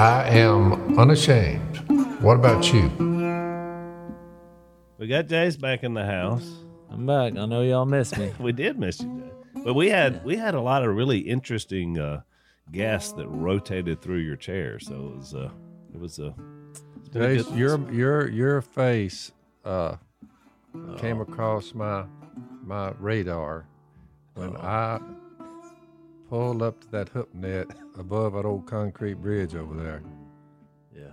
I am unashamed. What about you? We got Jay's back in the house. I'm back. I know y'all miss me. We did miss you, Jay. But we had we had a lot of really interesting uh, guests that rotated through your chair. So it was uh, it was a it's a Jase, your your your face uh, came across my my radar when I pulled up to that hook net above that old concrete bridge over there. Yeah.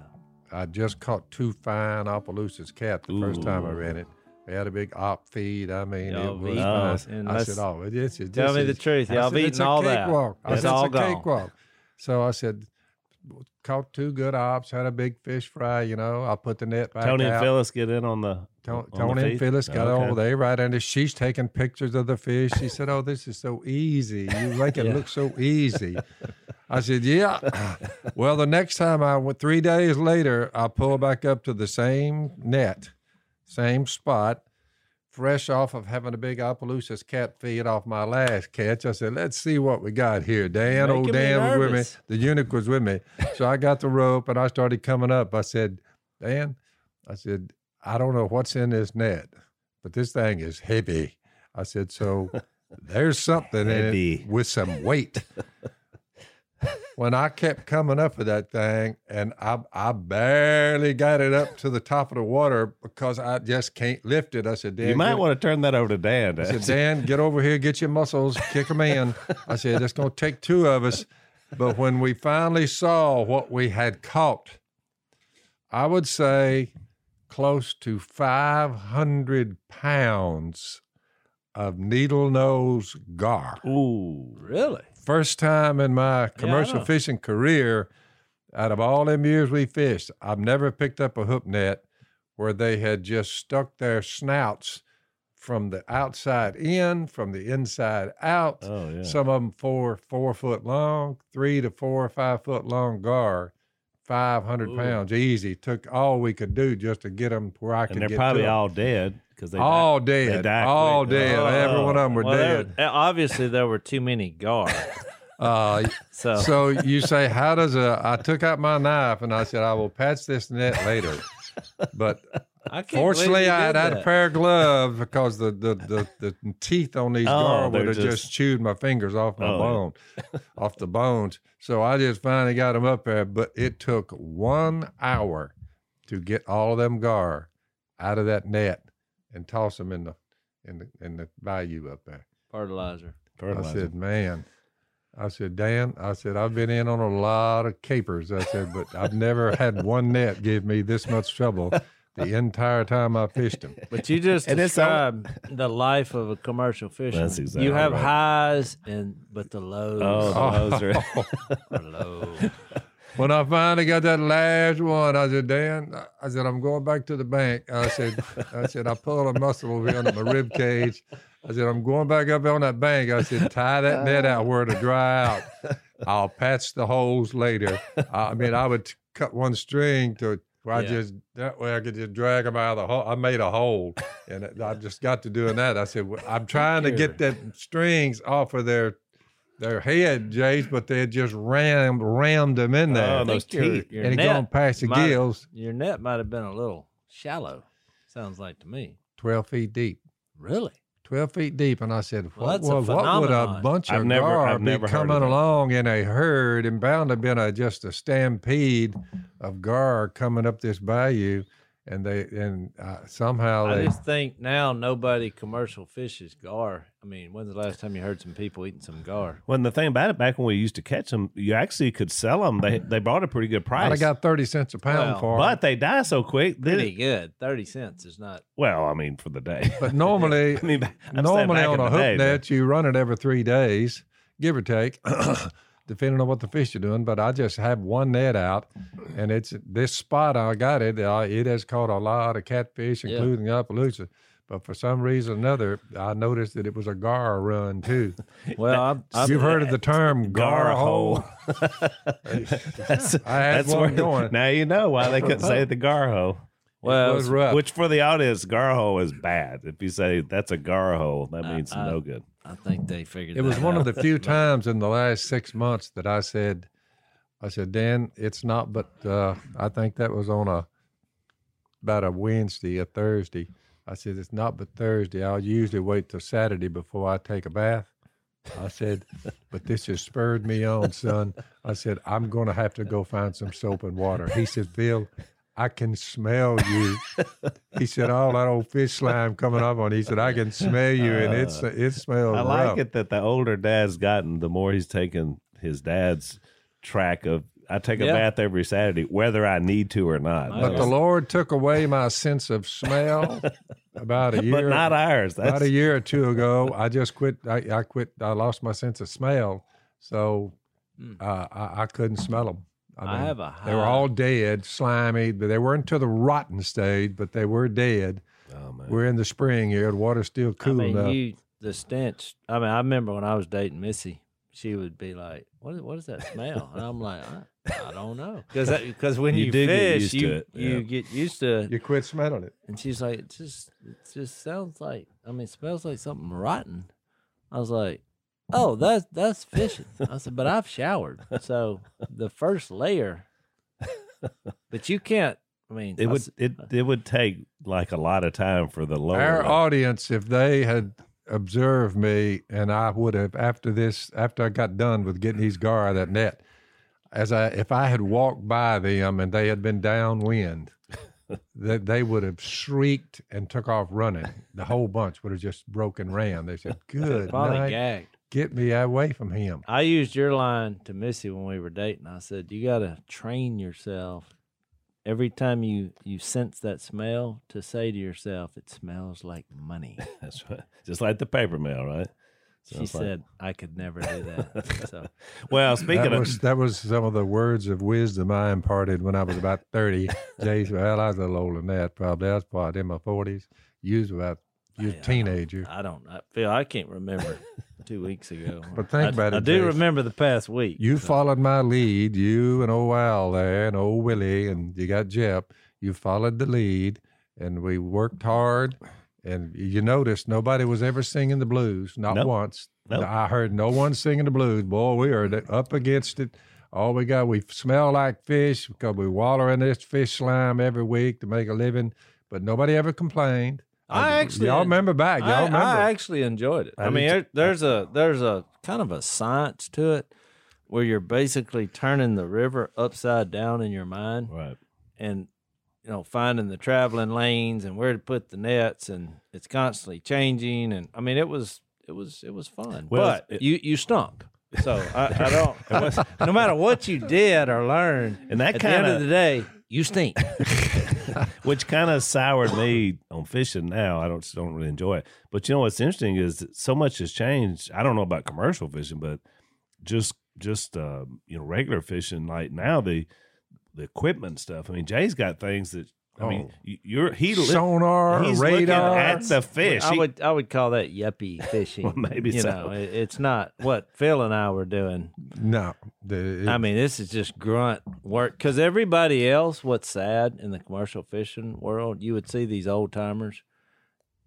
I just caught two fine Opelousas cat the first time I ran it. They had a big op feed. I mean, Y'all it was eating those, and I said, "Oh, it is." It, Tell me the truth. Y'all said, it's a all that. I It's said, all it's a gone. cakewalk. So I said, caught two good ops, had a big fish fry. You know, I put the net back Tony out. and Phyllis get in on the Tony, on Tony and? Phyllis got Okay. over there right under. She's taking pictures of the fish. She said, "Oh, this is so easy. You make it Yeah. look so easy." I said, "Yeah." well, the next time I went, three days later, I pulled back up to the same net, same spot, fresh off of having a big Opelousas cat feed off my last catch. I said, "Let's see what we got here." Dan, old Making me Dan was with me. The eunuch was with me, so I got the rope and I started coming up. I said, "Dan," I said, "I don't know what's in this net, but this thing is heavy." I said, "So there's something in it with some weight." when I kept coming up with that thing, and I I barely got it up to the top of the water because I just can't lift it. I said, "Dan, You might want to turn that over to Dan. I said, Dan, get over here, get your muscles, kick them in. I said, it's going to take two of us. But when we finally saw what we had caught, I would say close to 500 pounds of needle nose gar. Ooh, Really? First time in my commercial know. fishing career, out of all them years we fished, I've never picked up a hook net where they had just stuck their snouts from the outside in, from the inside out. oh yeah. Some of them four four foot long, three to four or five foot long gar, five hundred Ooh. pounds easy. Took all we could do just to get them where I could and they're probably all dead because they all they dead, die all quick. dead. Every one of them were Well, dead. uh, obviously, there were too many guards. Uh, So, so you say, how does a? I took out my knife and I said, I will patch this net later. But I can't fortunately, I had had a pair of gloves because the the, the, the teeth on these Oh, they're would have just, just- chewed my fingers off my Oh, bone, off the bones. So I just finally got them up there. But it took one hour to get all of them gar out of that net and toss them in the in the in the bayou up there. fertilizer. Fertilizer. I Fertilizer. said, man, I said, Dan, I said, I've been in on a lot of capers. I said, but I've never had one net give me this much trouble the entire time I fished them. But you just And it's all- described the life of a commercial fisherman. That's exactly You have right. highs and but the lows oh, Oh. those are. are low. When I finally got that last one, I said, Dan, I said, I'm going back to the bank. I said, I said, I pulled a muscle over here under my rib cage. I said, I'm going back up on that bank. I said, tie that net out where it'll dry out. I'll patch the holes later. I mean, I would cut one string to where I just that way I could just drag them out of the hole. I made a hole, and it- I just got to doing that. I said, well, I'm trying to get that strings off of their their head, Jase, but they just rammed rammed them in there, Oh, those think your, teeth. your and it net gone past the might- gills, Your net might have been a little shallow. Sounds like to me. twelve feet deep. Really? 12 feet deep. And I said, what, that's a would- what would a bunch I've of never- gar I've be never coming along in a herd and bound to have been a, just a stampede of gar coming up this bayou. And they, and uh, somehow I they, just think now nobody commercial fishes gar. I mean, when's the last time you heard some people eating some gar? When the thing about it, back when we used to catch them, you actually could sell them. They they brought a pretty good price. I got 30 cents a pound Well, for 'em. but they die so quick. that- Pretty good. Thirty cents is not. well, I mean, for the day. But normally, I mean, I'm normally on a hook day, net, you run it every three days, give or take, depending on what the fish are doing. But I just have one net out, and it's this spot I got it. Uh, it has caught a lot of catfish, including the Appaloosa. But for some reason or another, I noticed that it was a gar run too. Well, I'm, I'm, You've heard of the term gar, gar hole? hole. that's, I had that's one where, going. Now you know why they couldn't say the gar hole. well, it was rough. Which for the audience, gar hole is bad. If you say that's a gar hole, that means uh, no good. I think they figured It was one of the few times in the last six months that I said, I said, Dan, it's not, but uh, I think that was on a about a Wednesday, a Thursday. I said, it's not but Thursday. I'll usually wait till Saturday before I take a bath. I said, but this has spurred me on, son. I said, I'm going to have to go find some soap and water. He said, Phil, I can smell you. He said, all that old fish slime coming up on. He said, I can smell you, and it's it smells. I like rough. it that the older dad's gotten, the more he's taken his dad's track of. I take a Yeah. bath every Saturday, whether I need to or not. I But the Lord took away my sense of smell about a year. but not ours. about a year or two ago. I just quit. I, I quit. I lost my sense of smell, so Mm. uh, I, I couldn't smell them. I have a They were all dead, slimy, but they weren't to the rotten stage, but they were dead. oh man. We're in the spring here. The water's still cool I mean, enough. you the stench. I mean, I remember when I was dating Missy, she would be like, "What? is- What is that smell?" And I'm like, "I, I don't know," because because when You you, do fish, you it, you get used to. You quit smelling it. And she's like, "It just it just sounds like. I mean, it smells like something rotten." I was like, "Oh, that's that's fishing." I said, "But I've showered, so the first layer." But you can't. I mean, it I would s- it uh it would take like a lot of time for the lower. Our audience, if they had observed me, and I would have after this, after I got done with getting these gar out of that net, as I if I had walked by them and they had been downwind, that they would have shrieked and took off running. The whole bunch would have just broken ran. They said, "Good probably night, gagged. Get me away from him." I used your line to Missy when we were dating. I said, "You got to train yourself every time you you sense that smell to say to yourself, it smells like money." That's right. Just like the paper mail, right? She Sounds like- said, "I could never do that." so Well, speaking That of was that was some of the words of wisdom I imparted when I was about thirty. Jay, well, I was a little older than that. Probably I was probably in my forties. You was about you was a Hey, I don't- teenager. I don't. I feel I can't remember two weeks ago. But think I, about it, I do Jase. remember the past week. You so- followed my lead, you and old Al there, and old Willie, and you got Jep. You followed the lead, and we worked hard. And you noticed nobody was ever singing the blues, not Nope. once. Nope. I heard no one singing the blues. Boy, we are up against it. All we got, we smell like fish because we water in this fish slime every week to make a living. But nobody ever complained. I actually y'all remember back. Y'all I, remember. I actually enjoyed it. I I, mean, there, there's a there's a kind of a science to it where you're basically turning the river upside down in your mind right. and you know finding the traveling lanes and where to put the nets and it's constantly changing and I mean it was it was it was fun. Well, but it- you you stunk. So I, I don't. no matter what you did or learned, And that at the end of the day, you stink. which kind of soured me on fishing now. I don't don't really enjoy it. But you know what's interesting is so much has changed. I don't know about commercial fishing, but just just uh, you know regular fishing. Like now the the equipment stuff. I mean, Jay's got things that I mean, Oh. you- you're he li- Sonar, he's looking radar. at the fish. I He- would I would call that yuppie fishing. Well, maybe you so. know, it, it's not what Phil and I were doing. no, the, I mean, this is just grunt work because everybody else. What's sad in the commercial fishing world, you would see these old timers,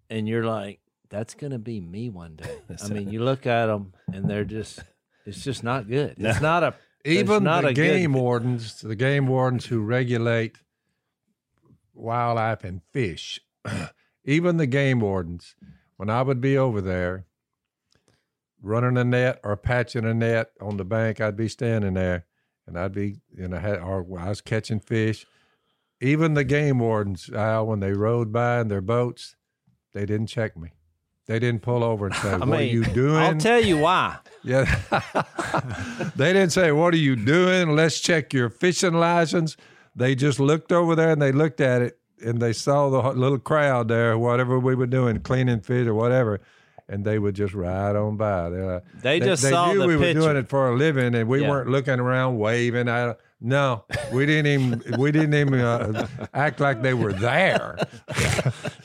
and you're like, "That's gonna be me one day." I mean, you look at them, and they're just, it's just not good. It's not a even not the a good- game wardens, the game wardens who regulate wildlife and fish, even the game wardens, when I would be over there running a net or patching a net on the bank, I'd be standing there and I'd be, you know, had, or I was catching fish. Even the game wardens, Al, when they rode by in their boats, they didn't check me. They didn't pull over and say, I "What mean, are you doing?" I'll tell you why. Yeah. they didn't say, What are you doing? Let's check your fishing license. They just looked over there and they looked at it and they saw the little crowd there, whatever we were doing, cleaning fish or whatever. And they would just ride on by. They're like, They just saw knew the we picture. were doing it for a living, and we Yeah. weren't looking around waving. I, no, we didn't even we didn't even uh, act like they were there.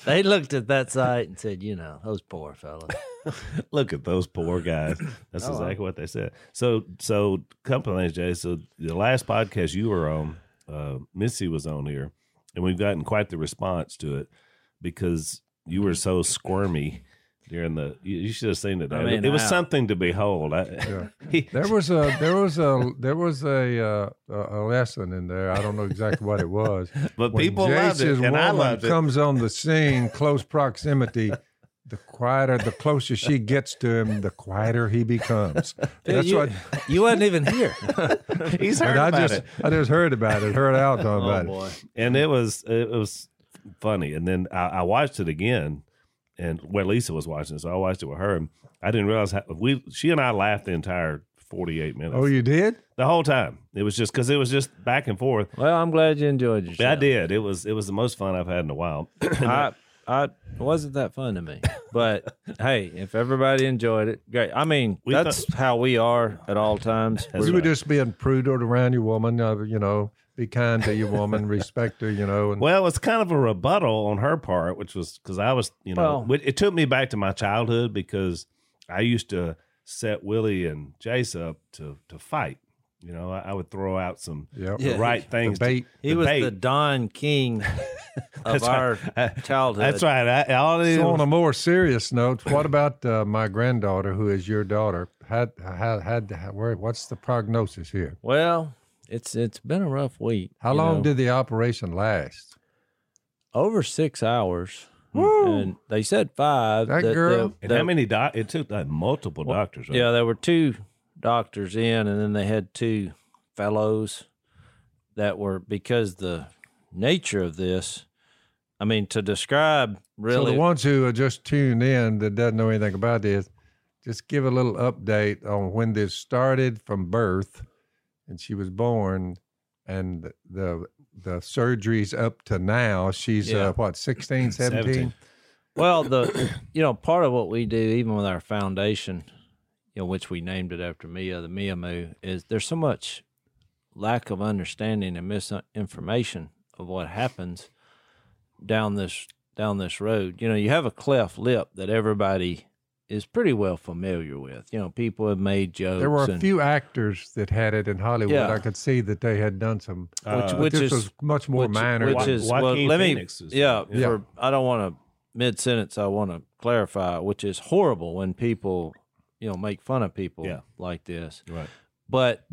They looked at that site and said, "You know, those poor fellows. Look at those poor guys. That's Oh, exactly what they said. So, so couple things, Jay. So, the last podcast you were on, uh, Missy was on here, and we've gotten quite the response to it because you were so squirmy during the. You, you should have seen it. I mean, it was I- something to behold. I, he- There was a there was a there was a uh, a a lesson in there. I don't know exactly what it was. but When people loved it, Jase's and I loved it. comes on the scene, close proximity. The quieter, the closer she gets to him, the quieter he becomes. That's you, what. you wasn't even here. He's But heard I about just it. I just heard about it. Heard Al talking oh about it. and it was it was funny. And then I, I watched it again, and where Lisa was watching, it, so I watched it with her. And I didn't realize how we she and I laughed the entire forty eight minutes. Oh, you did? the whole time. It was just because it was just back and forth. Well, I'm glad you enjoyed yourself. I did. It was it was the most fun I've had in a while. I, I it wasn't that fun to me, but hey, if everybody enjoyed it, great. I mean, We that's how we are at all times. That's you were right. just being prudent around your woman. Uh, you know, be kind to your woman, respect her. You know, and Well, it's kind of a rebuttal on her part, which was because I was, you know, Well- it, it took me back to my childhood because I used to set Willie and Jase up to to fight. You know, I, I would throw out some Yep. the Yeah. right things. to- bait. He the was bait. the Don King of That's our right. childhood. That's right. I, all it So on a more serious note, what about uh, my granddaughter, who is your daughter? Had had had where? What's the prognosis here? Well, it's it's been a rough week. How long know. did the operation last? over six hours? Woo! And they said five. That The- the- girl. and the- how many doc? It took like multiple doctors. Right? Yeah, there were two doctors in, and then they had two fellows that were because the nature of this. I mean, to describe So really, the ones who are just tuned in that doesn't know anything about this, just give a little update on when this started from birth, and she was born, and the the surgeries up to now. She's Yeah. uh, what 16, 17? 17. well, the you know part of what we do, even with our foundation, you know, which we named it after Mia, the Mia Moo, is there's so much lack of understanding and misinformation of what happens down this down this road. You know, you have a cleft lip that everybody is pretty well familiar with. You know, people have made jokes. There were a and- few actors that had it in Hollywood. Yeah. I could see that they had done some. which, Uh, which this is was much more which, minor. Which is Joaquin well, let me, is- yeah, yeah. For, I don't want to mid sentence. I want to clarify, which is horrible when people, you know, make fun of people Yeah. like this. Right. But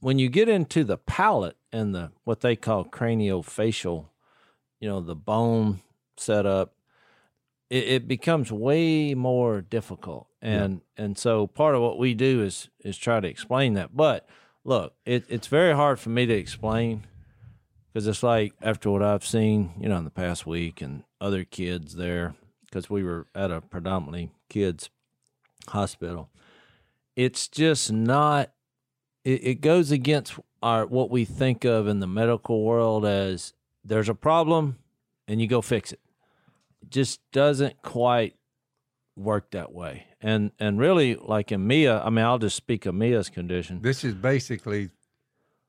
when you get into the palate and the what they call craniofacial, you know, the bone setup, it, it becomes way more difficult. And and so part of what we do is is try to explain that. But look, it, it's very hard for me to explain because it's like after what I've seen, you know, in the past week and other kids there, because we were at a predominantly kids hospital. It's just not. It, it goes against our what we think of in the medical world as there's a problem and you go fix it. It just doesn't quite work that way. And and really, like in Mia, I mean, I'll just speak of Mia's condition. This is basically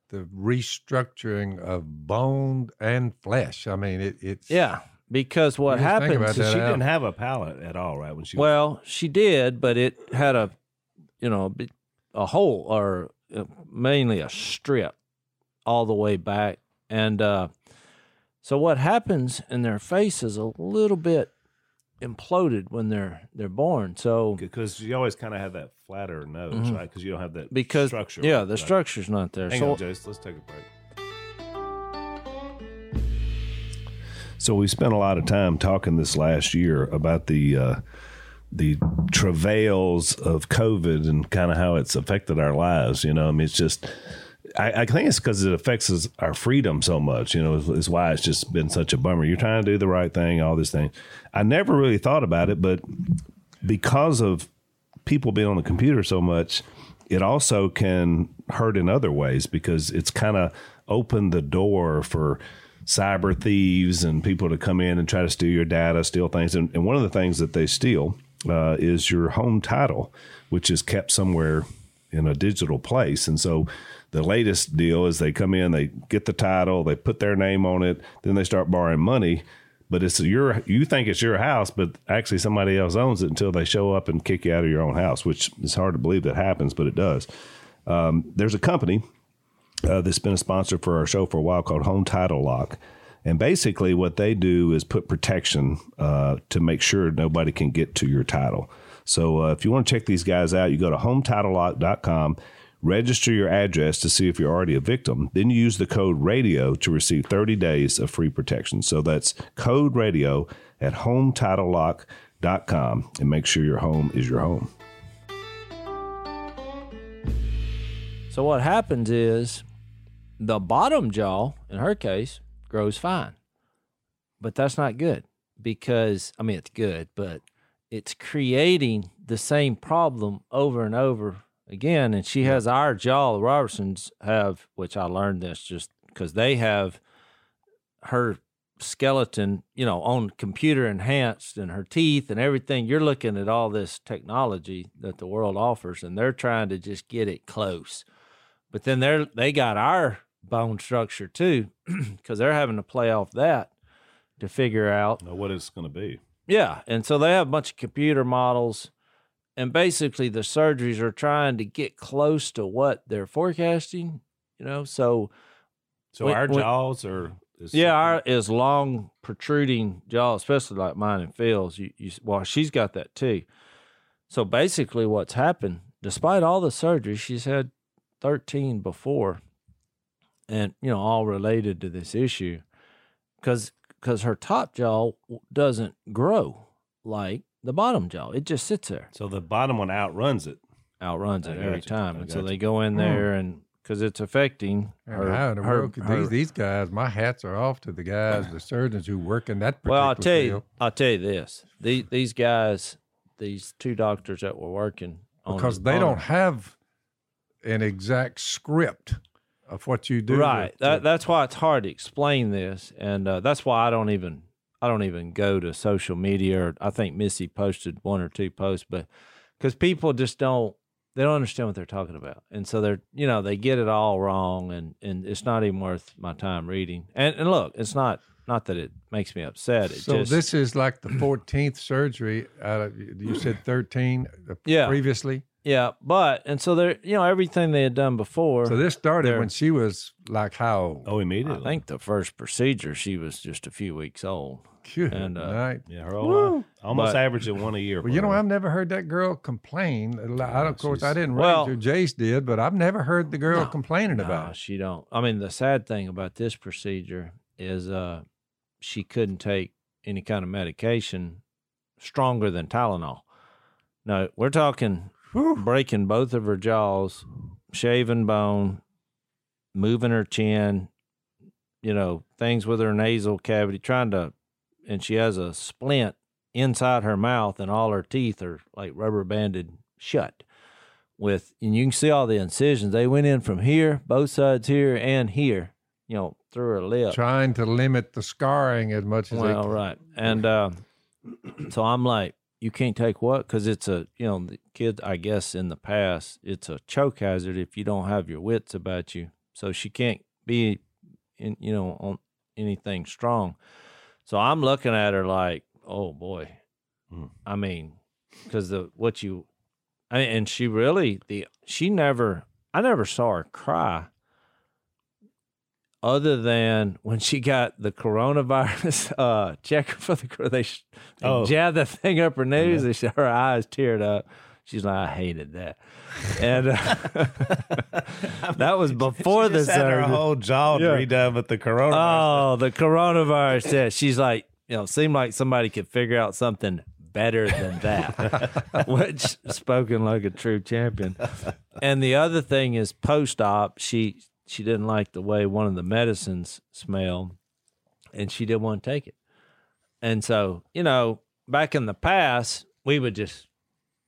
the restructuring of bone and flesh. I mean, it, it's Yeah, because what You just happens about So that she out. didn't have a palate at all, right? When she was- Well, she did, but it had a, you know, a hole or uh, mainly a strip all the way back, and uh, so what happens in their face is a little bit imploded when they're they're born. So because you always kind of have that flatter nose, Mhm. right? Because you don't have that because structure. yeah, right? the structure's not there. Hang so on, Jase. Let's take a break. So we spent a lot of time talking this last year about the uh, the travails of COVID and kind of how it's affected our lives. You know, I mean, it's just. I, I think it's because it affects us, our freedom so much. You know, is, is why it's just been such a bummer. You're trying to do the right thing, all this thing. I never really thought about it, but because of people being on the computer so much, it also can hurt in other ways because it's kind of opened the door for cyber thieves and people to come in and try to steal your data, steal things. And, and one of the things that they steal uh, is your home title, which is kept somewhere in a digital place. And so the latest deal is they come in, they get the title, they put their name on it, then they start borrowing money. But it's your you think it's your house, but actually somebody else owns it until they show up and kick you out of your own house, which is hard to believe that happens, but it does. Um, there's a company uh, that's been a sponsor for our show for a while called Home Title Lock, And basically, what they do is put protection uh, to make sure nobody can get to your title. So uh, if you want to check these guys out, you go to hometitlelock.com, register your address to see if you're already a victim. Then you use the code RADIO to receive 30 days of free protection. So that's code RADIO at hometitlelock.com and make sure your home is your home. So what happens is the bottom jaw, in her case, grows fine. But that's not good because I mean it's good, but it's creating the same problem over and over again. And she has our jaw, the Robertsons have, which I learned this just because they have her skeleton, you know, on computer enhanced and her teeth and everything. You're looking at all this technology that the world offers, and they're trying to just get it close. But then they're they got our bone structure too, because they're having to play off that to figure out Know what it's going to be. yeah, and so they have a bunch of computer models, and basically the surgeries are trying to get close to what they're forecasting. You know, so So When- our when- jaws are. Is yeah, our is long protruding jaw, especially like mine and Phil's. You, you, well, she's got that too. So basically, what's happened, despite all the surgery, she's had thirteen before, and you know, all related to this issue, because because her top jaw doesn't grow like the bottom jaw; it just sits there, So the bottom one outruns it. outruns I it every gotcha. time, I and so gotcha. they go in hmm. there and because it's affecting her. how her- world her- these these guys? My hats are off to the guys, the surgeons who work in that particular Well, I'll tell you, field. I'll tell you this: these these guys, these two doctors that were working on because they don't have an exact script of what you do. right. to- That, that's why it's hard to explain this, and uh, that's why I don't even I don't even go to social media. Or I think Missy posted one or two posts, but because people just don't they don't understand what they're talking about, and so they're you know they get it all wrong, and and it's not even worth my time reading. And and look, it's not not that it makes me upset. It so just this is like the 14th surgery out of you said 13 uh, Yeah. previously. Yeah, but and so they're you know everything they had done before. So this started when she was like how Oh, immediately. I think the first procedure, she was just a few weeks old. Good and, uh, night. Yeah, her whole life. Almost But- averaging one a year. Well, you know. I've never heard that girl complain. I, of course, I didn't Well- raise her. Jase did, but I've never heard the girl No, complaining No, about it. she don't. I mean, the sad thing about this procedure is uh, she couldn't take any kind of medication stronger than Tylenol. No, we're talking Whew. breaking both of her jaws, shaving bone, moving her chin, you know, things with her nasal cavity, trying to, and she has a splint inside her mouth, and all her teeth are like rubber banded shut. With, and you can see all the incisions. They went in from here, both sides here and here, you know, through her lip. Trying to limit the scarring as much as Well, right. And uh, so I'm like, you can't take what? Because it's a, you know, the kid, I guess in the past, it's a choke hazard if you don't have your wits about you. So she can't be, in, you know, on anything strong. So I'm looking at her like, oh boy. Hmm. I mean, because the what you, I mean, and she really the she never, I never saw her cry other than when she got the coronavirus uh checker for the they, they Oh. jabbed the thing up her nose and she, her eyes teared up. She's like, I hated that, and uh, that was before she had her whole jaw Yeah. redone with the coronavirus. Oh, the coronavirus. Yeah, she's like, you know, seemed like somebody could figure out something better than that, which spoken like a true champion. And the other thing is post op, she she didn't like the way one of the medicines smelled, and she didn't want to take it. And so, you know, back in the past, we would just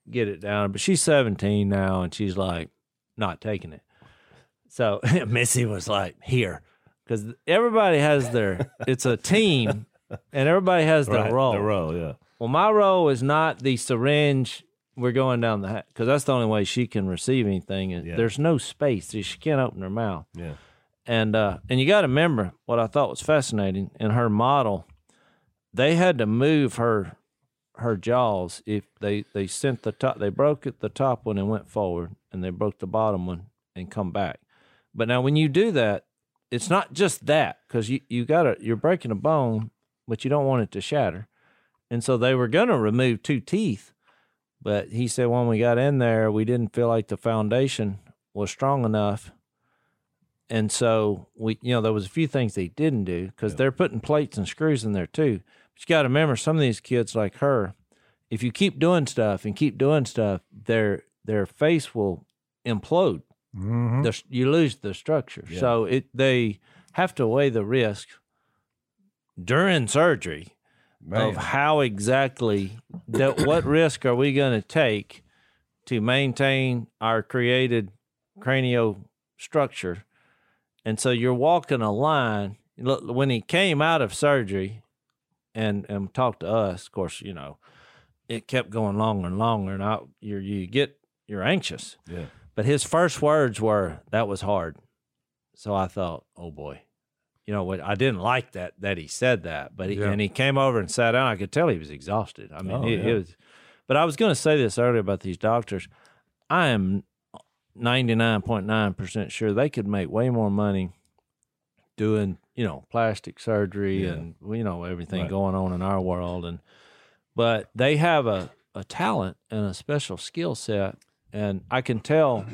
get it down. But she's 17 now, and she's like not taking it. So Missy was like, "Here," because everybody has their. It's a team, and everybody has their Right, role. The role, yeah. Well, my role is not the syringe. We're going down the because that's the only way she can receive anything. is Yeah. There's no space. She can't open her mouth. Yeah. And uh, and you got to remember what I thought was fascinating in her model. They had to move her her jaws if they they sent the top. They broke it the top one and went forward, and they broke the bottom one and come back. But now when you do that, it's not just that because you you got to you're breaking a bone, but you don't want it to shatter, and so they were gonna remove two teeth, but he said when we got in there, we didn't feel like the foundation was strong enough. And so we, you know, there was a few things they didn't do because they're putting plates and screws in there too. But you got to remember, some of these kids like her, if you keep doing stuff and keep doing stuff, their their face will implode. Mm-hmm. The, you lose the structure. Yeah. So it they have to weigh the risk during surgery Man. of how exactly that what risk are we going to take to maintain our created cranial structure and so you're walking a line look when he came out of surgery and and talked to us of course you know it kept going longer and longer and I, you you get you're anxious Yeah. but his first words were that was hard so i thought oh boy you know what i didn't like that that he said that but he, Yeah. and he came over and sat down i could tell he was exhausted i mean Oh, it, yeah. it was but i was going to say this earlier about these doctors i am 99.9% sure they could make way more money doing you know plastic surgery Yeah. and you know everything Right. going on in our world and but they have a, a talent and a special skill set and i can tell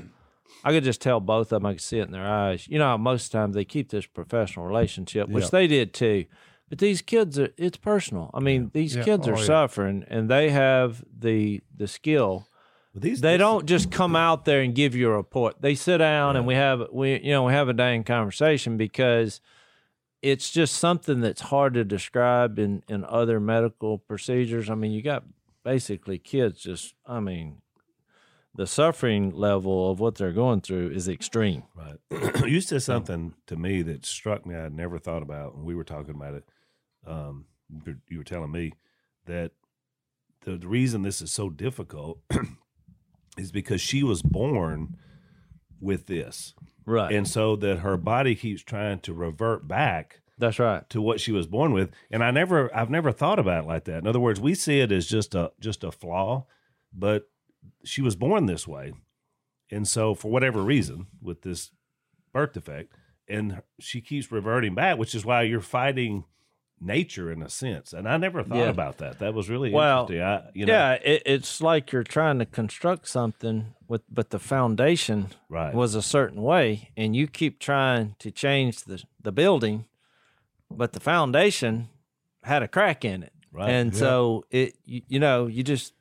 i could just tell both of them i could see it in their eyes you know how most times they keep this professional relationship which Yeah. they did too but these kids are it's personal i mean these Yeah. kids Oh, are yeah. suffering and they have the the skill But these they this- don't just come out there and give you a report. They sit down and we have we you know we have a dang conversation because it's just something that's hard to describe in in other medical procedures. I mean, you got basically kids just I mean the suffering level of what they're going through is extreme. Right. you said something to me that struck me. I'd never thought about, and we were talking about it. Um, you were- you were telling me that the, the reason this is so difficult is because she was born with this, Right. and so that her body keeps trying to revert back that's right. to what she was born with. And I never, I've never thought about it like that. In other words, we see it as just a just a flaw, but she was born this way, and so for whatever reason, with this birth defect, and she keeps reverting back, which is why you're fighting nature in a sense. And I never thought Yeah. about that. That was really Well, interesting. I, you know, yeah, it, it's like you're trying to construct something with, but the foundation right. was a certain way, and you keep trying to change the the building, but the foundation had a crack in it, Right, and yeah. so it you, you know you just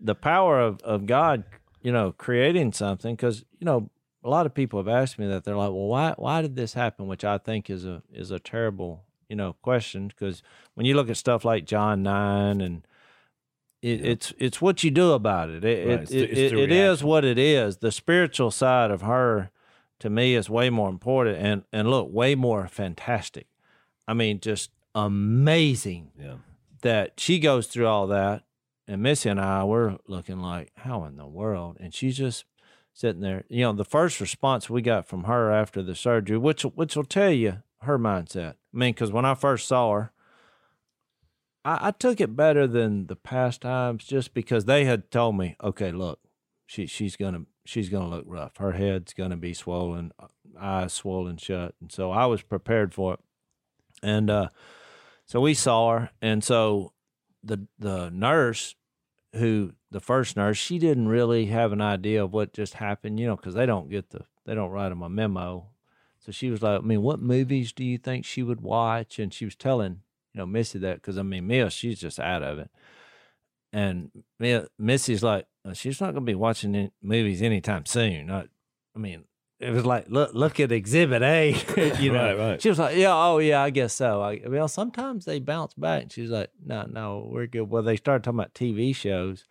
the power of of God, you know, creating something because you know a lot of people have asked me that they're like, well, why why did this happen? Which I think is a is a terrible you know question because when you look at stuff like John nine and it, it's it's what you do about it. It Right, it, it's the- it, it's the it is what it is. The spiritual side of her, to me, is way more important and and look way more fantastic. I mean, just amazing yeah. that she goes through all that, and Missy and I we're looking like, how in the world? And she's just sitting there. You know, the first response we got from her after the surgery, which which will tell you her mindset. I mean, because when I first saw her, I, I took it better than the past times, just because they had told me, okay, look, she she's gonna she's gonna look rough. Her head's gonna be swollen, uh, eyes swollen shut, and so I was prepared for it. And uh, so we saw her, and so the the nurse who the first nurse she didn't really have an idea of what just happened you know because they don't get the they don't write them a memo. So she was like i mean what movies do you think she would watch? And she was telling you know missy that because i mean mia she's just out of it. And mia missy's like "Uh, she's not going to be watching movies anytime soon. I, I mean it was like look look at exhibit a you know Right, right. she was like, "Yeah, oh yeah, I guess so." I, well, sometimes they bounce back. And she's like, "No, no, we're good." Well, they started talking about TV shows,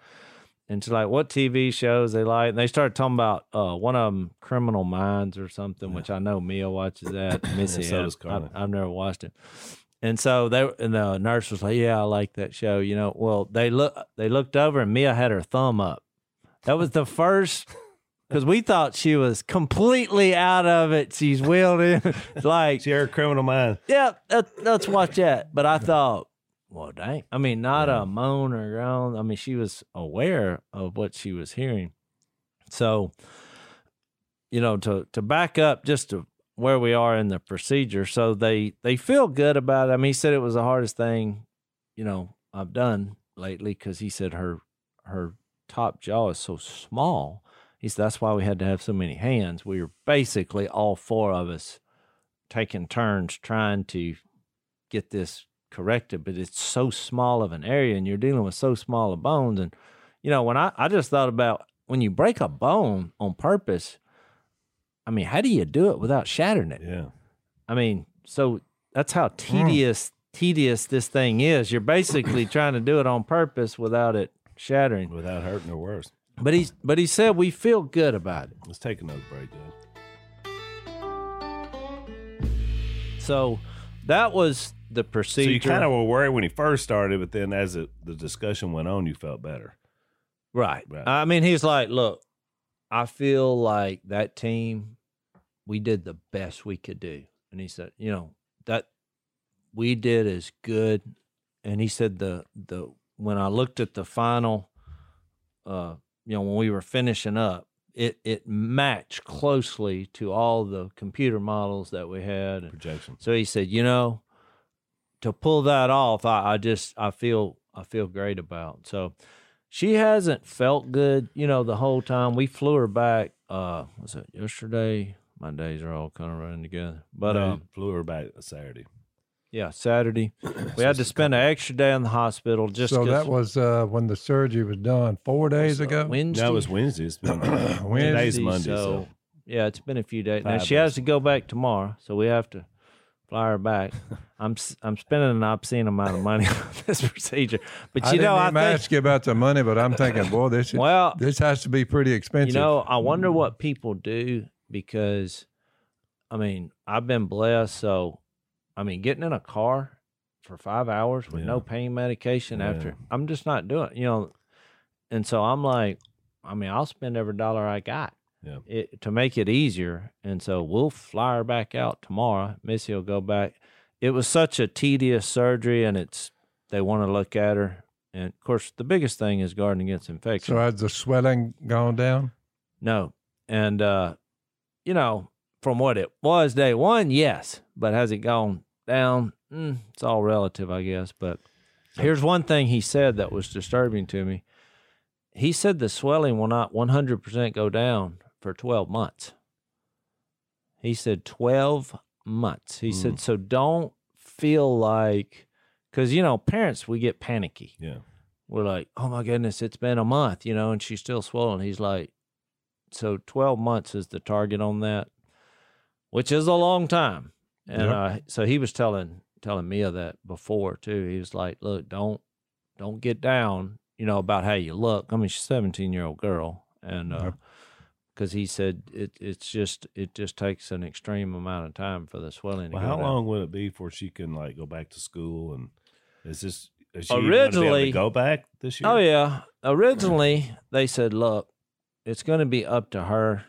and she's like, "What TV shows they like?" And they started talking about uh, one of them, Criminal Minds or something, which I know Mia watches that. Missy, so I- does Carla. I've, I've never watched it. And so they and the nurse was like, "Yeah, I like that show." You know, well they look they looked over and Mia had her thumb up. That was the first because we thought she was completely out of it. She's wheeled in like She heard a criminal mind. yeah, that, let's watch that. But I thought, well, dang. I mean, not a moan or groan. I mean, she was aware of what she was hearing. So, you know, to to back up just to where we are in the procedure. So they they feel good about it. I mean, he said it was the hardest thing, you know, I've done lately because he said her her top jaw is so small. He said that's why we had to have so many hands. We were basically all four of us taking turns trying to get this corrected, but it's so small of an area and you're dealing with so small of bones. And, you know, when I, I just thought about when you break a bone on purpose, I mean, how do you do it without shattering it? Yeah. I mean, so that's how hmm. tedious tedious this thing is. You're basically trying to do it on purpose without it shattering. Without hurting or worse. But he's but he said we feel good about it. Let's take another break, guys. So that was the So procedure. you kind of were worried when he first started, but then as it, the discussion went on, you felt better. Right. Right. I mean, he's like, look, I feel like that team, we did the best we could do. And he said, you know, that we did as good. And he said the the when I looked at the final, uh, you know, when we were finishing up, it it matched closely to all the computer models that we had. And Projection. so he said, you know, to pull that off, I, I just I feel I feel great about. So she hasn't felt good, you know, the whole time. We flew her back. Uh, was it yesterday? My days are all kind of running together. But um, flew her back Saturday. Yeah, Saturday we had to spend an extra day in the hospital just so 'cause- that was uh, when the surgery was done four days ago. Wednesday. That was Wednesday. It's been today's Wednesday, Monday. So, So, yeah, it's been a few days. Now Five she has days. to go back tomorrow, so we have to fly her back. I'm s- I'm spending an obscene amount of money on this procedure, but I you know didn't I even think ask you about the money, but I'm thinking, boy, this is, well, this has to be pretty expensive. you know, I wonder what people do because, I mean, I've been blessed. So, I mean, getting in a car for five hours with no pain medication Yeah. after, I'm just not doing. You know, and so I'm like, I mean, I'll spend every dollar I got. Yeah. It, to make it easier, and so we'll fly her back out tomorrow. Missy will go back. It was such a tedious surgery, and it's they want to look at her, and of course, the biggest thing is guarding against infection. so has the swelling gone down? No. And uh, you know, from what it was day one, yes. But has it gone down? Mm, it's all relative, I guess. But here's one thing he said that was disturbing to me. He said the swelling will not 100% go down for 12 months. He said 12 months. He said, so don't feel like, because, you know, parents, we get panicky yeah. we're like, oh my goodness, it's been a month, you know, and she's still swollen. He's like, so 12 months is the target on that, which is a long time. And Yep. uh, so he was telling telling Mia that before too. He was like, look, don't don't get down, you know, about how you look. I mean, she's a 17 year old girl, and Yep. because he said it it's just it just takes an extreme amount of time for the swelling. Well, to go how down. long would it be before she can like go back to school? And is this is she even be able to Originally- go back this year? Oh yeah. Originally they said, look, it's going to be up to her.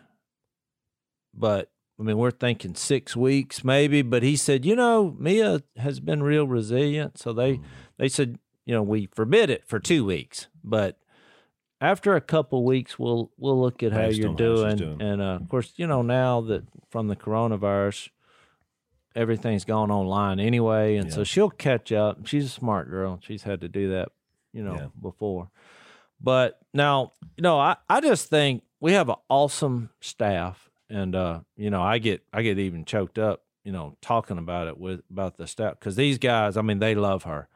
But I mean, we're thinking six weeks maybe. But he said, you know, Mia has been real resilient, so they Mm. they said, you know, we forbid it for two weeks, but after a couple weeks, we'll we'll look at how Based you're on how doing. doing. And uh, of course, you know, now that from the coronavirus, everything's gone online anyway, and so she'll catch up. She's a smart girl. She's had to do that, you know, Yeah. before. But now, you know, I, I just think we have an awesome staff, and uh, you know, I get I get even choked up, you know, talking about it with about the staff because these guys, I mean, they love her,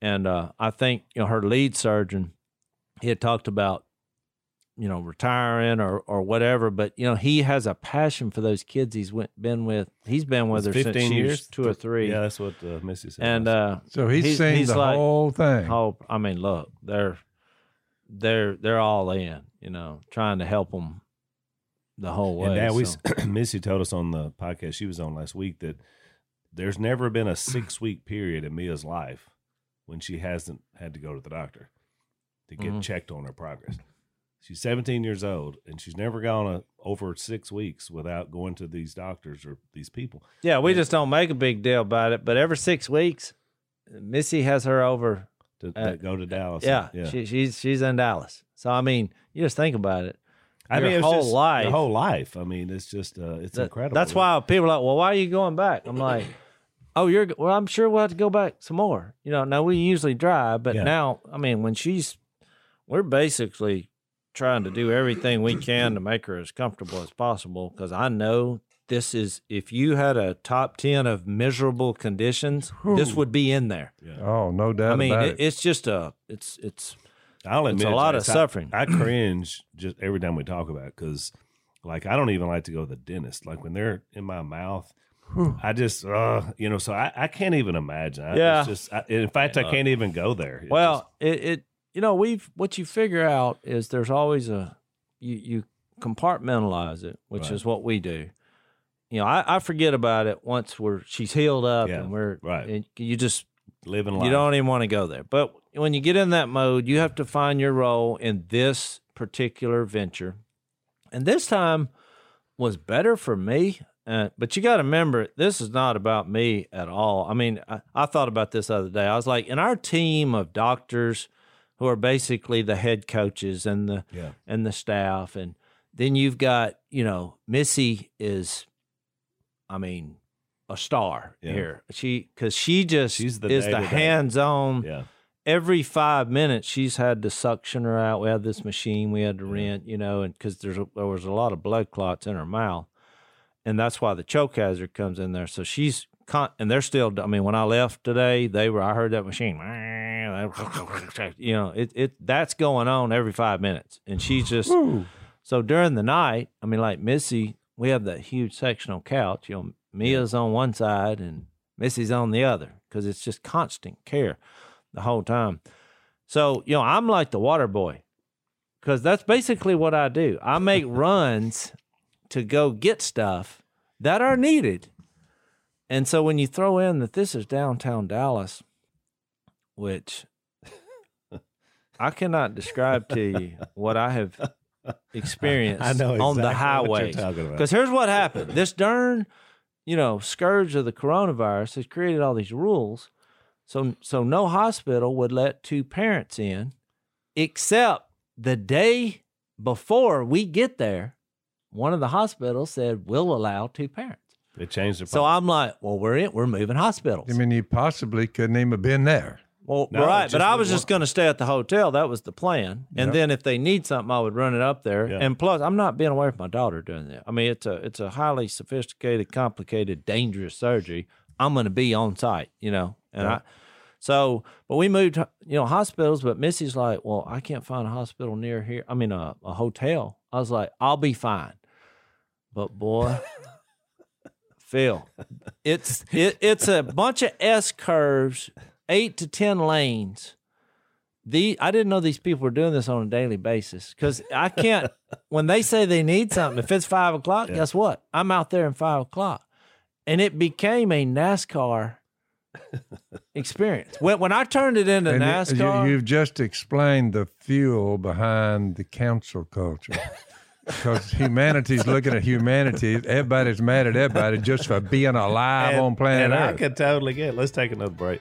and uh, I think you know her lead surgeon, he had talked about, you know, retiring or or whatever, but you know, he has a passion for those kids he's went, been with. He's been with It's her since she was two or three, Yeah, that's what uh, Missy said. and uh, So he's, He's- seen he's the like- whole thing. Oh, I mean, look, they're they're they're all in, you know, trying to help them the whole way. and we so- Missy told us on the podcast she was on last week that there's never been a six week period in Mia's life when she hasn't had to go to the doctor to get Mhm. checked on her progress. She's 17 years old and she's never gone a, over six weeks without going to these doctors or these people. yeah, we just don't make a big deal about it. But every six weeks, Missy has her over. To, Uh, to go to Dallas. Yeah, yeah. She, she's she's in Dallas. So I mean, you just think about it. I mean, it's whole just life. Your whole life. I mean, it's just uh, it's That- incredible. That's why people are like, well, why are you going back? I'm like, oh, you're well. I'm sure we'll have to go back some more. You know, now we usually drive, but Yeah. now, I mean, when she's, we're basically trying to do everything we can to make her as comfortable as possible because I know this is if you had a top ten of miserable conditions, this would be in there. Oh, no doubt I mean, about it, it. it's just a, it's it's I'll It's admit a lot of I- suffering. I, cringe just every time we talk about it because, like, I don't even like to go to the dentist. Like when they're in my mouth, I just, uh, you know, so I, I can't even imagine. I, Yeah. It's just, I, in fact, I can't even go there. It Well, it, it you know we've what you figure out is there's always a you you compartmentalize it, which Right. is what we do. You know, I, I forget about it once we're she's healed up Yeah, and we're right. and you just just living life. you don't even want to go there. But when you get in that mode, you have to find your role in this particular venture. And this time was better for me. Uh, but you got to remember, this is not about me at all. I mean, I, I thought about this the other day. I was like, in our team of doctors who are basically the head coaches and the Yeah. and the staff, and then you've got, you know, Missy is, I mean, a star Yeah. here. She because she just She's the is the hands on. Yeah. Every five minutes, she's had to suction her out. We had this machine we had to rent, you know, and because there's a, there was a lot of blood clots in her mouth, and that's why the choke hazard comes in there. So she's con- and they're still. I mean, when I left today, they were. I heard that machine. You know, it it that's going on every five minutes, and she's just. So during the night, I mean, like Missy, we have that huge sectional couch. You know, Mia's on one side and Missy's on the other because it's just constant care the whole time. So, you know, I'm like the water boy because that's basically what I do. I make runs to go get stuff that are needed. And so when you throw in that this is downtown Dallas, which I cannot describe to you what I have experienced I know on the exactly highways. talking about. Because here's what happened. This darn, you know, scourge of the coronavirus has created all these rules. So so no hospital would let two parents in except the day before we get there, one of the hospitals said we'll allow two parents. They changed the So I'm like, well, we're in, we're moving hospitals. I mean, you possibly couldn't even have been there. Well, No, right, but I was just going to stay at the hotel. That was the plan, and Yep. then if they need something, I would run it up there. Yeah. And plus, I'm not being away from my daughter doing that. I mean, it's a it's a highly sophisticated, complicated, dangerous surgery. I'm going to be on site, you know, and I. So, but we moved, you know, hospitals. But Missy's like, well, I can't find a hospital near here. I mean, a, a hotel. I was like, I'll be fine. But boy, Phil, it's it, it's a bunch of S curves, eight to ten lanes. The I didn't know these people were doing this on a daily basis because I can't. when they say they need something, if it's five o'clock, guess what? I'm out there in five o'clock, and it became a NASCAR experience. When when I turned it into And NASCAR, You, have just explained the fuel behind the cancel culture. Because humanity's looking at humanity. Everybody's mad at everybody just for being alive And- on planet Earth. and I Earth. could totally get. it. Let's take another break.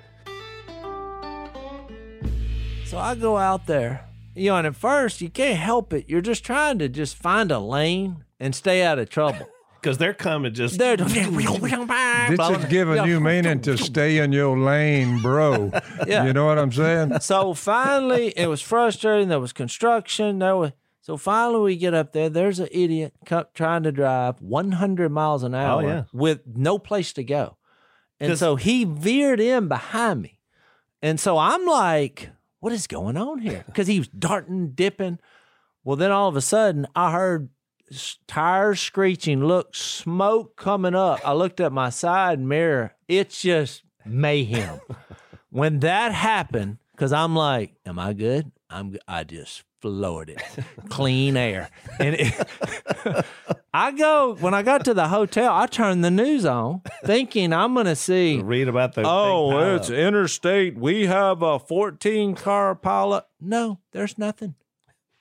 So I go out there, you know, and at first you can't help it. You're just trying to just find a lane and stay out of trouble. Because they're coming just. They're This is giving you meaning to stay in your lane, bro. Yeah. You know what I'm saying? So finally, it was frustrating. There was construction. There was so finally we get up there. There's an idiot trying to drive 100 miles an oh, hour yeah. with no place to go, And so he veered in behind me, and so I'm like, "What is going on here?" Because he was darting, dipping. Well, then all of a sudden, I heard s- tires screeching. Look, smoke coming up. I looked at my side mirror. It's just mayhem. when that happened, because I'm like, "Am I good?" I'm. I just floored it, clean air, and it, I go when I got to the hotel. I turned the news on, thinking I'm gonna see. Read about the. Oh, it's interstate. We have a 14 car pilot. No, there's nothing.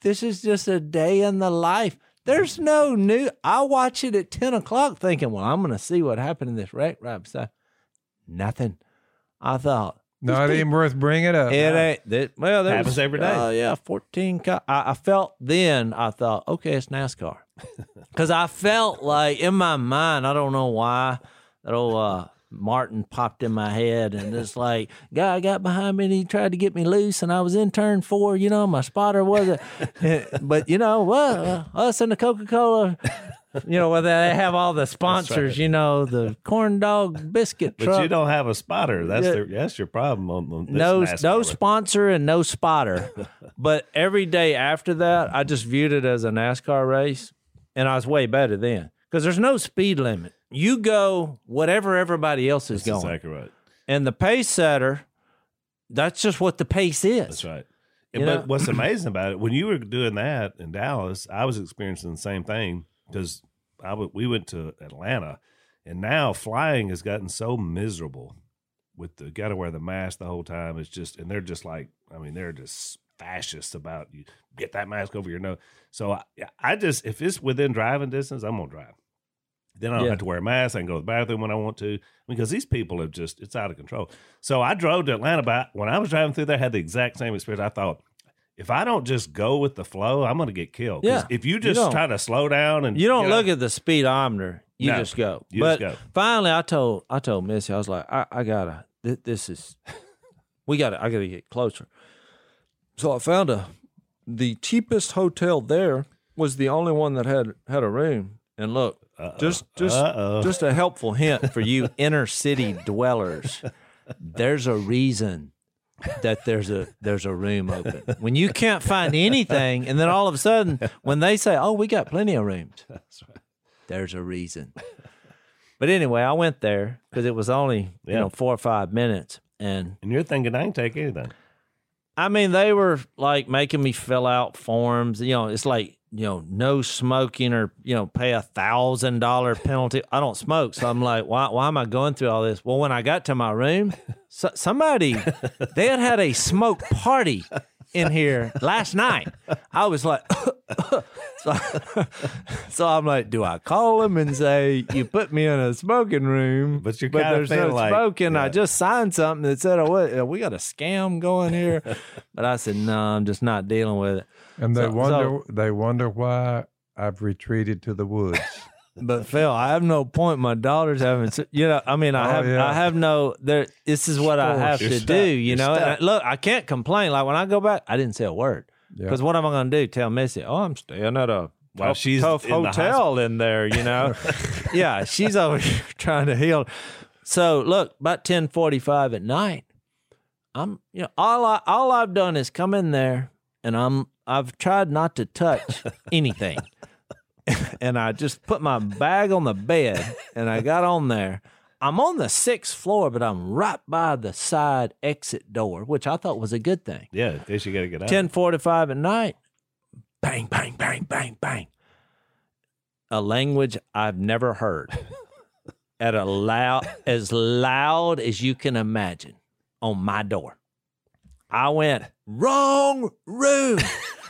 This is just a day in the life. There's no new. I watch it at 10 o'clock thinking, well, I'm going to see what happened in this wreck right beside. Nothing. I thought, Not even worth bringing up. It ain't that well. There Happens was, every day. Oh yeah, fourteen. Co- I, I felt then. I thought, okay, it's NASCAR, because I felt like in my mind. I don't know why that old uh, Martin popped in my head, and it's like guy got behind me and he tried to get me loose, and I was in turn four. You know, my spotter wasn't. but you know, well, uh, us and the Coca Cola. You know, whether they have all the sponsors, you know, the corn dog biscuit But truck. you don't have a spotter. That's Yeah. the, that's your problem on, no NASCAR no sponsor and no spotter. but every day after that, I just viewed it as a NASCAR race, and I was way better then because there's no speed limit. You go whatever everybody else is That's going, exactly right. and the pace setter. That's just what the pace is. That's right. And know? but what's amazing about it, when you were doing that in Dallas, I was experiencing the same thing because I w- we went to Atlanta, and now flying has gotten so miserable with the got to wear the mask the whole time. It's just, and they're just like, I mean, they're just fascist about you get that mask over your nose. So I, I just, if it's within driving distance, I'm gonna drive. Then I don't Yeah. have to wear a mask. I can go to the bathroom when I want to because these people have just, it's out of control. So I drove to Atlanta, but when I was driving through there, I had the exact same experience. I thought, if I don't just go with the flow, I'm going to get killed. Yeah. If you You just don't- try to slow down and You don't you know, look at the speedometer. You No, just go. you but just go. finally, I told I told Missy, I was like, I, I gotta. Th- this is. We gotta. I gotta get closer. So I found a. The cheapest hotel there was the only one that had had a room. And look, Uh-oh. just just Uh-oh. just a helpful hint for you inner city dwellers. There's a reason that there's a there's a room open. When you can't find anything, and then all of a sudden, when they say, "Oh, we got plenty of rooms," there's a reason. But anyway, I went there because it was only you know four or five minutes, and and you're thinking I can take anything. I mean, they were like making me fill out forms. You know, it's like you know, no smoking or you know, pay a thousand dollar penalty. I don't smoke, so I'm like, why? Why am I going through all this? Well, when I got to my room, so, somebody they had had a smoke party in here last night. I was like, so, so I'm like, do I call them and say you put me in a smoking room, But you're but kinda there's no like- smoking? I just signed something that said, oh, uh, what, we got a scam going here. but I said, no, I'm just not dealing with it. And they So- wonder they wonder why I've retreated to the woods. But Phil, I have no point. My daughter's having, you know, I mean, I Oh, have, yeah. I have no. There, this is what I have to You're do. You You're know, I, look, I can't complain. Like when I go back, I didn't say a word Yeah. because what am I going to do? Tell Missy, oh, I'm staying at a While tough, she's tough in the hotel in there. You know, yeah, she's over here trying to heal. So look, about ten forty five at night, I'm, you know, all I all I've done is come in there and I'm I've tried not to touch anything. and I just put my bag on the bed and I got on there. I'm on the sixth floor, but I'm right by the side exit door, which I thought was a good thing. Yeah, in case you got to get out. Ten forty five at night. Bang, bang, bang, bang, bang. A language I've never heard. At a loud as loud as you can imagine on my door. I went, wrong room.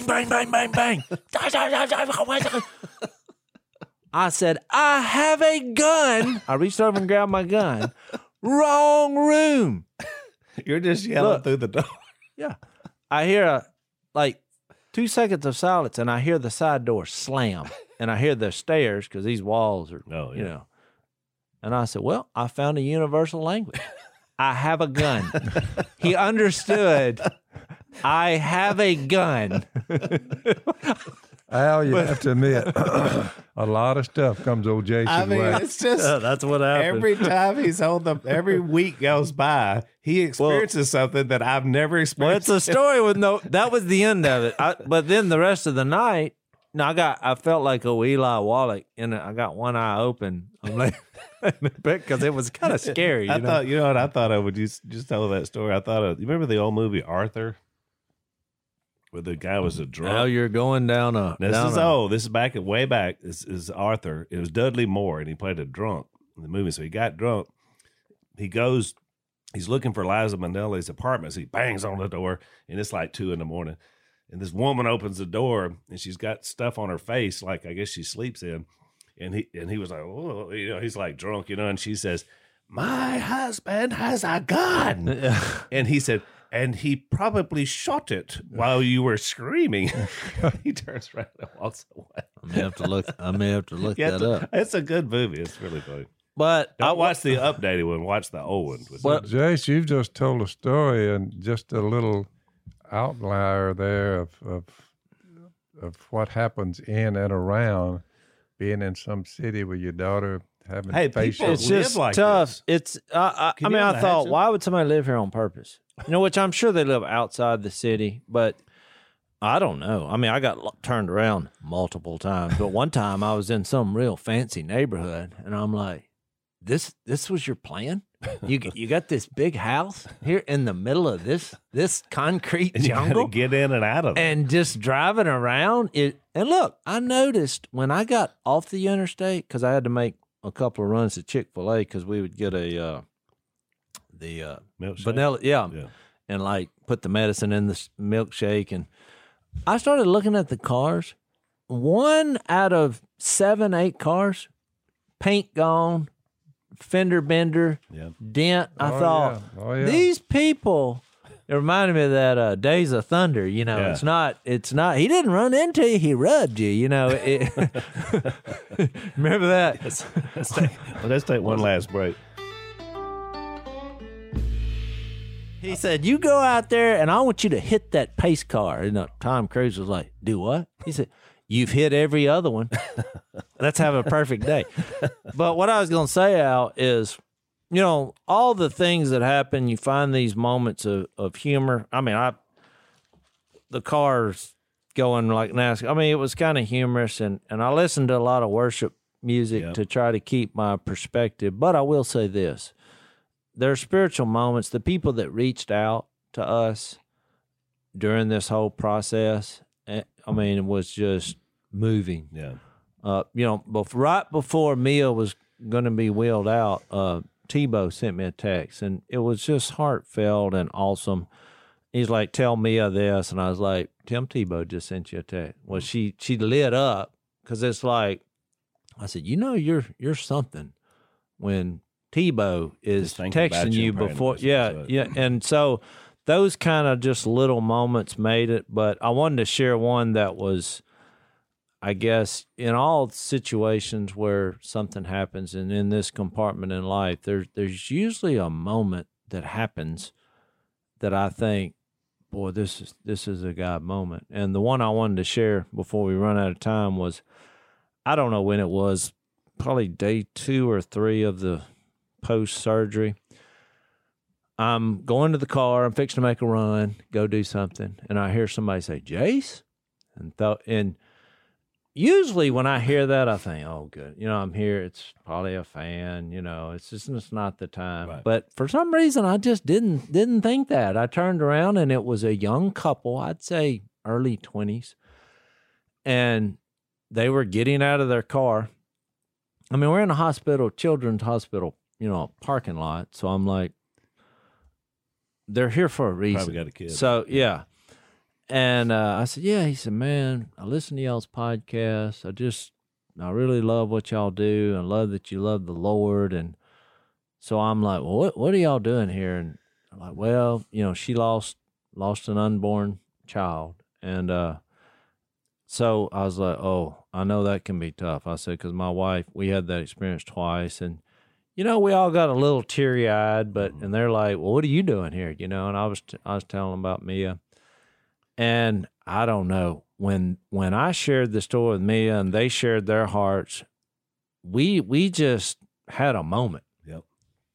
bang, bang, bang, bang, bang. I said, I have a gun. I reached over and grabbed my gun. Wrong room. You're just yelling Look. through the door. Yeah. I hear a like two seconds of silence and I hear the side door slam and I hear the stairs because these walls are, Oh, you yeah. know. And I said, Well, I found a universal language. I have a gun. he understood. I have a gun. Al, you have to admit, a lot of stuff comes old Jase's I mean, way. it's just that's what happened. every time he's on the every week goes by, he experiences something that I've never Well, experienced. it's a story with no. That was the end of it. I, but then the rest of the night, no, I got. I felt like a Eli Wallach, and I got one eye open. I'm like, because it was kind of scary. You I know? thought, you know what I thought of when you s- just tell that story. I thought of, you remember the old movie Arthur, where the guy was a drunk. now you're going down a. This down is a- old. This is back way back. This is Arthur. It was Dudley Moore, and he played a drunk in the movie. So he got drunk. He goes. He's looking for Liza Minnelli's apartment. So he bangs on the door, and it's like two in the morning. And this woman opens the door, and she's got stuff on her face, like I guess she sleeps in. And he and he was like, oh, you know, he's like drunk, you know. And she says, My husband has a gun. and he said, And he probably shot it while you were screaming. he turns around and walks away. I may have to look. I may have to look Yeah, that it's, up. it's a good movie. It's really funny. But Don't I watch the updated one. Watch the old one. With Well- Jase, you've just told a story and just a little outlier there of of of what happens in and around being in some city with your daughter having Hey, facial. people it's live just like tough. this. It's I, I, I you mean, I thought, why would somebody live here on purpose? You know, which I'm sure they live outside the city, but I don't know. I mean, I got lo- turned around multiple times, but one time I was in some real fancy neighborhood, and I'm like, "This, this was your plan? You, you got this big house here in the middle of this, this concrete and you jungle." get in and out of it. and just driving around it and look i noticed when i got off the interstate because i had to make a couple of runs to chick-fil-a because we would get a uh the uh Milkshake? vanilla yeah, Yeah. and like put the medicine in the milkshake and i started looking at the cars one out of seven eight cars paint gone fender bender Yeah. dent i Oh, thought yeah. Oh, yeah. these people it reminded me of that uh, days of thunder you know Yeah. it's not it's not he didn't run into you he rubbed you you know it, remember that? Let's, let's take, let's take one last break. he said you go out there and i want you to hit that pace car. And uh, tom cruise was like do what? He said you've hit every other one. Let's have a perfect day. But what i was going to say al is you know all the things that happen you find these moments of, of humor i mean i the cars going like NASCAR. I mean, it was kind of humorous, and and I listened to a lot of worship music Yep. to try to keep my perspective. But I will say this: there are spiritual moments. The people that reached out to us during this whole process, eh, I mean, it was just moving. Yeah. Uh, you know, right before Mia was going to be wheeled out, uh, Tebow sent me a text, and it was just heartfelt and awesome. He's like, "Tell Mia this," and I was like, "Tim Tebow just sent you a text." Well, she she lit up because it's like, I said, "You know, you're you're something." When Tebow is Just thinking about texting you you before, yeah, yeah, and so those kind of just little moments made it. But I wanted to share one that was. I guess in all situations where something happens, and in this compartment in life, there's there's usually a moment that happens that I think, boy, this is this is a God moment. And the one I wanted to share before we run out of time was, I don't know when it was, probably day two or three of the post surgery. I'm going to the car. I'm fixing to make a run, go do something, and I hear somebody say, "Jase," and thought and usually when I hear that, I think, oh, good. You know, I'm here. It's probably a fan. You know, it's just it's not the time. Right. But for some reason, I just didn't didn't think that. I turned around and it was a young couple. I'd say early twenties, and they were getting out of their car. I mean, we're in a hospital, children's hospital, you know, parking lot. So I'm like, they're here for a reason. Probably got a kid. So yeah, and uh, I said, yeah. He said, man, I listen to y'all's podcast. I just, I really love what y'all do, and love that you love the Lord. And so I'm like, well, what what are y'all doing here? And I'm like, well, you know, she lost lost an unborn child, and uh, so I was like, oh, I know that can be tough. I said, because my wife, we had that experience twice, and you know, we all got a little teary eyed, but and they're like, "Well, what are you doing here?" You know, and I was t- I was telling them about Mia, and I don't know when when I shared the story with Mia and they shared their hearts, we we just had a moment, Yep.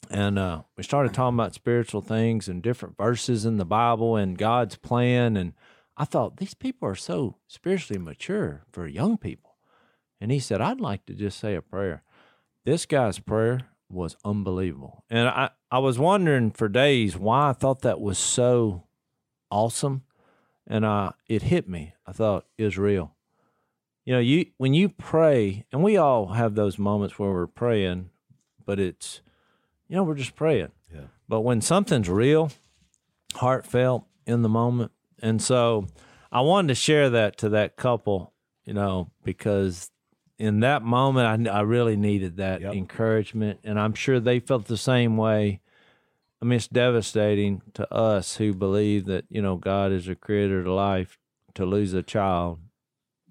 and uh, we started talking about spiritual things and different verses in the Bible and God's plan, and I thought these people are so spiritually mature for young people, and he said, "I'd like to just say a prayer." This guy's prayer was unbelievable. And I, I was wondering for days why I thought that was so awesome. And I, it hit me. I thought real. You know, you when you pray, and we all have those moments where we're praying, but it's, you know, we're just praying. Yeah. But when something's real, heartfelt in the moment, and so I wanted to share that to that couple, you know, because in that moment, I, I really needed that Yep. encouragement, and I'm sure they felt the same way. I mean, it's devastating to us who believe that you know God is a creator of life to lose a child,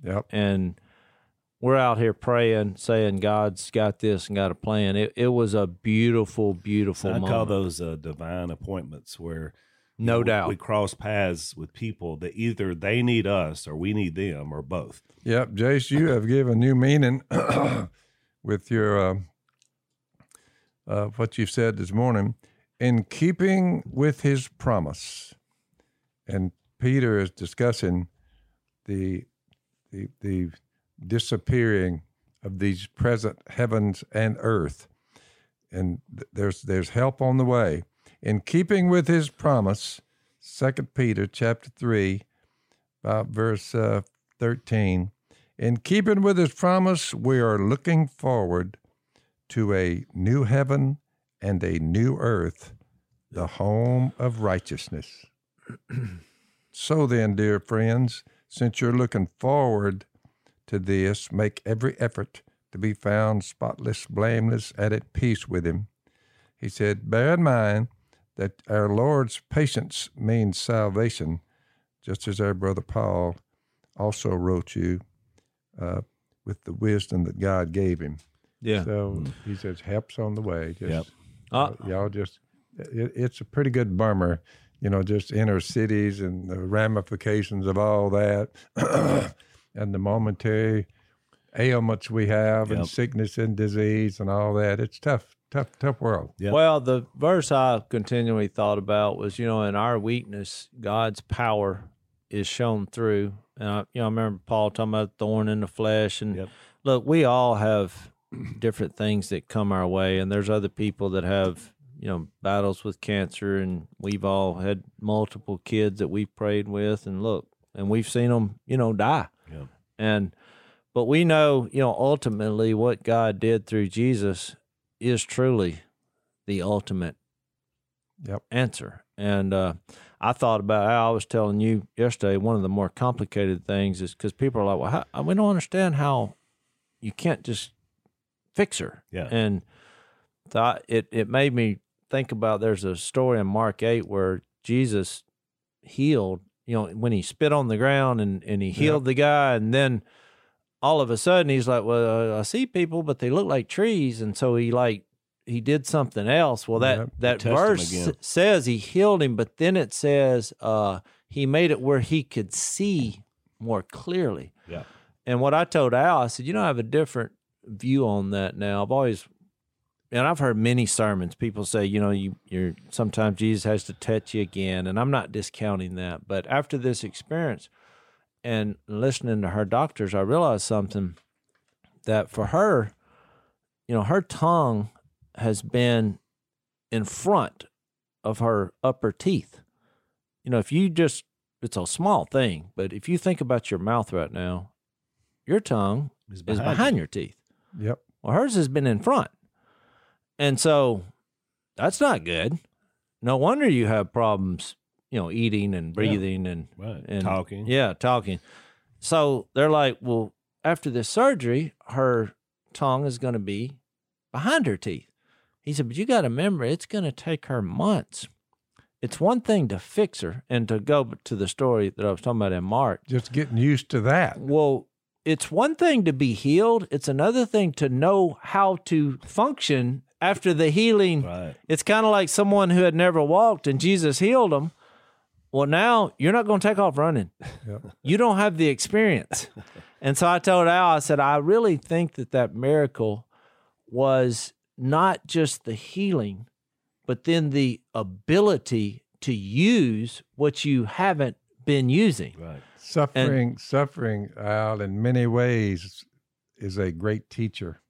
Yep. and we're out here praying, saying God's got this and got a plan. It it was a beautiful, beautiful I moment. call those uh, divine appointments where no know, we- doubt. we cross paths with people that either they need us or we need them or both. Yep, Jase, you have given new meaning with your uh, uh, what you've said this morning. In keeping with his promise, and Peter is discussing the the, the disappearing of these present heavens and earth, and th- there's there's help on the way. In keeping with his promise, Second Peter chapter three, about verse uh, thirteen. In keeping with his promise, we are looking forward to a new heaven and a new earth, the home of righteousness. so then, dear friends, since you're looking forward to this, make every effort to be found spotless, blameless, and at peace with him. He said, Bear in mind that our Lord's patience means salvation, just as our brother Paul also wrote you uh, with the wisdom that God gave him. yeah. So he says, help's on the way. Just, Yep. Uh, y'all just, it, it's a pretty good bummer, you know, just inner cities and the ramifications of all that and the momentary ailments we have and sickness and disease and all that. It's tough, tough, tough world. Yep. Well, the verse I continually thought about was, you know, in our weakness, God's power is shown through. And I, you know, I remember Paul talking about thorn in the flesh. And Yep. look, we all have different things that come our way, and there's other people that have, you know, battles with cancer, and we've all had multiple kids that we've prayed with, and look, and we've seen them, you know, die. Yep. And but we know, you know, ultimately what God did through Jesus is truly the ultimate Yep. answer. And uh, I thought about how I was telling you yesterday. One of the more complicated things is because people are like, "Well, how, we don't understand how you can't just fix her." Yeah. And thought it it made me think about. There's a story in Mark eight where Jesus healed. You know, when he spit on the ground and and he healed the guy, and then all of a sudden he's like, "Well, I see people, but they look like trees," and so he like he did something else. Well, that Yep. that verse says he healed him, but then it says uh, he made it where he could see more clearly. Yeah. And what I told Al, I said, you know, I have a different view on that now. I've always, and I've heard many sermons. People say, you know, you you're sometimes Jesus has to touch you again, and I'm not discounting that. But after this experience and listening to her doctors, I realized something that for her, you know, her tongue has been in front of her upper teeth. You know, if you just, it's a small thing, but if you think about your mouth right now, your tongue It's is behind your teeth. Yep. Well, hers has been in front. And so that's not good. No wonder you have problems, you know, eating and breathing and, Right. and Talking. Yeah, talking. So they're like, well, after this surgery, her tongue is going to be behind her teeth. He said, but you got to remember, it's going to take her months. It's one thing to fix her and to go to the story that I was talking about in Mark. Just getting used to that. Well, it's one thing to be healed, it's another thing to know how to function after the healing. Right. It's kind of like someone who had never walked and Jesus healed them. Well, now you're not going to take off running. Yep. You don't have the experience. and so I told Al, I said, I really think that that miracle was not just the healing, but then the ability to use what you haven't been using. Right. Suffering, suffering, Al, in many ways, is a great teacher.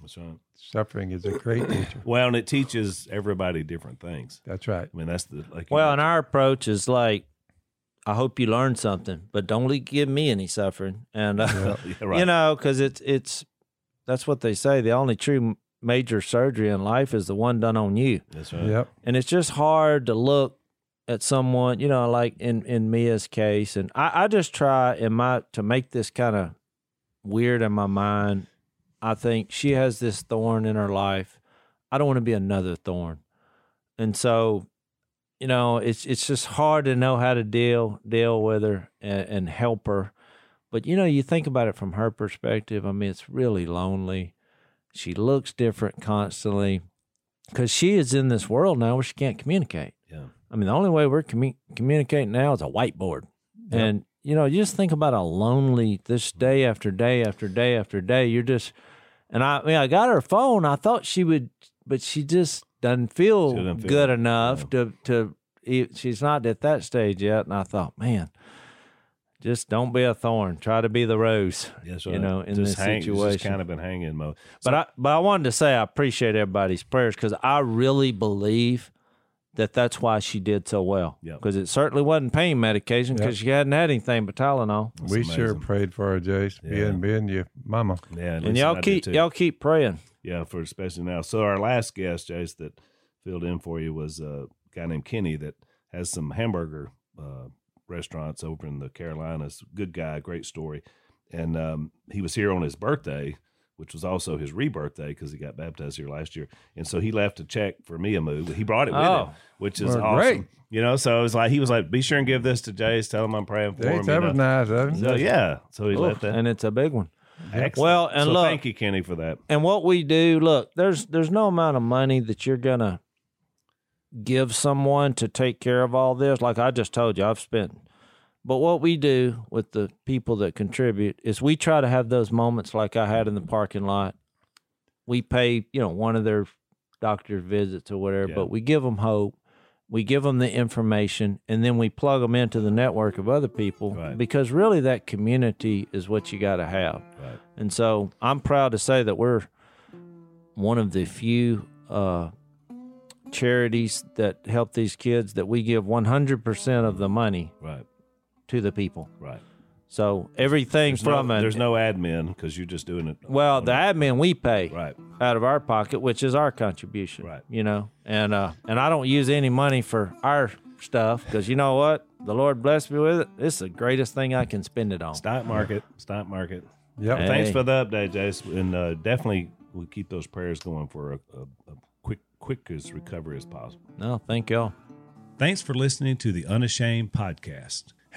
That's right. Suffering is a great teacher. Well, and it teaches everybody different things. That's right. I mean, that's the like. you Well, and our approach is like, I hope you learn something, but don't le- give me any suffering. And uh, Yeah, right. you know, because it's it's that's what they say. The only true major surgery in life is the one done on you, that's right. Yep. and it's just hard to look at someone, you know, like in in Mia's case, and I, I just try in my to make this kind of weird in my mind. I think she has this thorn in her life. I don't want to be another thorn. And so, you know, it's it's just hard to know how to deal deal with her and, and help her. But you know, you think about it from her perspective. I mean, it's really lonely. She looks different constantly because she is in this world now where she can't communicate. Yeah. I mean, the only way we're commu- communicating now is a whiteboard. And, you know, you just think about how lonely this day after day after day after day. You're just, and I, I mean, I got her phone. I thought she would, but she just doesn't feel, doesn't feel good it, enough to, to, e- she's not at that stage yet. And I thought, man, just don't be a thorn. Try to be the rose. Yes, you know, in just this hang, situation. Just kind of been hanging mode. But I but I wanted to say I appreciate everybody's prayers because I really believe that that's why she did so well. Yep. Because it certainly wasn't pain medication because she hadn't had anything but Tylenol. That's we sure prayed for her, Jase. Yeah. Being being your mama. Yeah, And listen, y'all I keep y'all keep praying. Yeah, for especially now. So our last guest, Jase, that filled in for you was a guy named Kenny that has some hamburger uh, restaurants over in the Carolinas. Good guy, great story. And um, he was here on his birthday, which was also his rebirthday because he got baptized here last year. And so he left a check for Mia Moo. He brought it with him, Oh. which is awesome. great. You know, so it was like he was like, "Be sure and give this to Jase. Tell him I'm praying for Jase, him." that was nice of him. So yeah, so he Oof, let that. and it's a big one. Excellent. Well, and so look- thank you, Kenny, for that. And what we do, look, there's there's no amount of money that you're gonna give someone to take care of all this. Like I just told you, I've spent. But what we do with the people that contribute is we try to have those moments like I had in the parking lot. We pay, you know, one of their doctor's visits or whatever, Yeah. but we give them hope. We give them the information, and then we plug them into the network of other people Right. because really that community is what you got to have. Right. And so I'm proud to say that we're one of the few uh, charities that help these kids that we give 100% of the money Right. To the people. Right. So everything There's from no, an there's no admin because you're just doing it. well, the admin we pay Right. out of our pocket, which is our contribution. Right. You know, and uh, and I don't use any money for our stuff because you know what, the Lord blessed me with it. It's the greatest thing I can spend it on. Stock market. Stock market. Yep. Hey. Thanks for the update, Jase. And uh, definitely we keep those prayers going for a, a, a quick, quick as recovery as possible. No, thank y'all. Thanks for listening to the Unashamed podcast.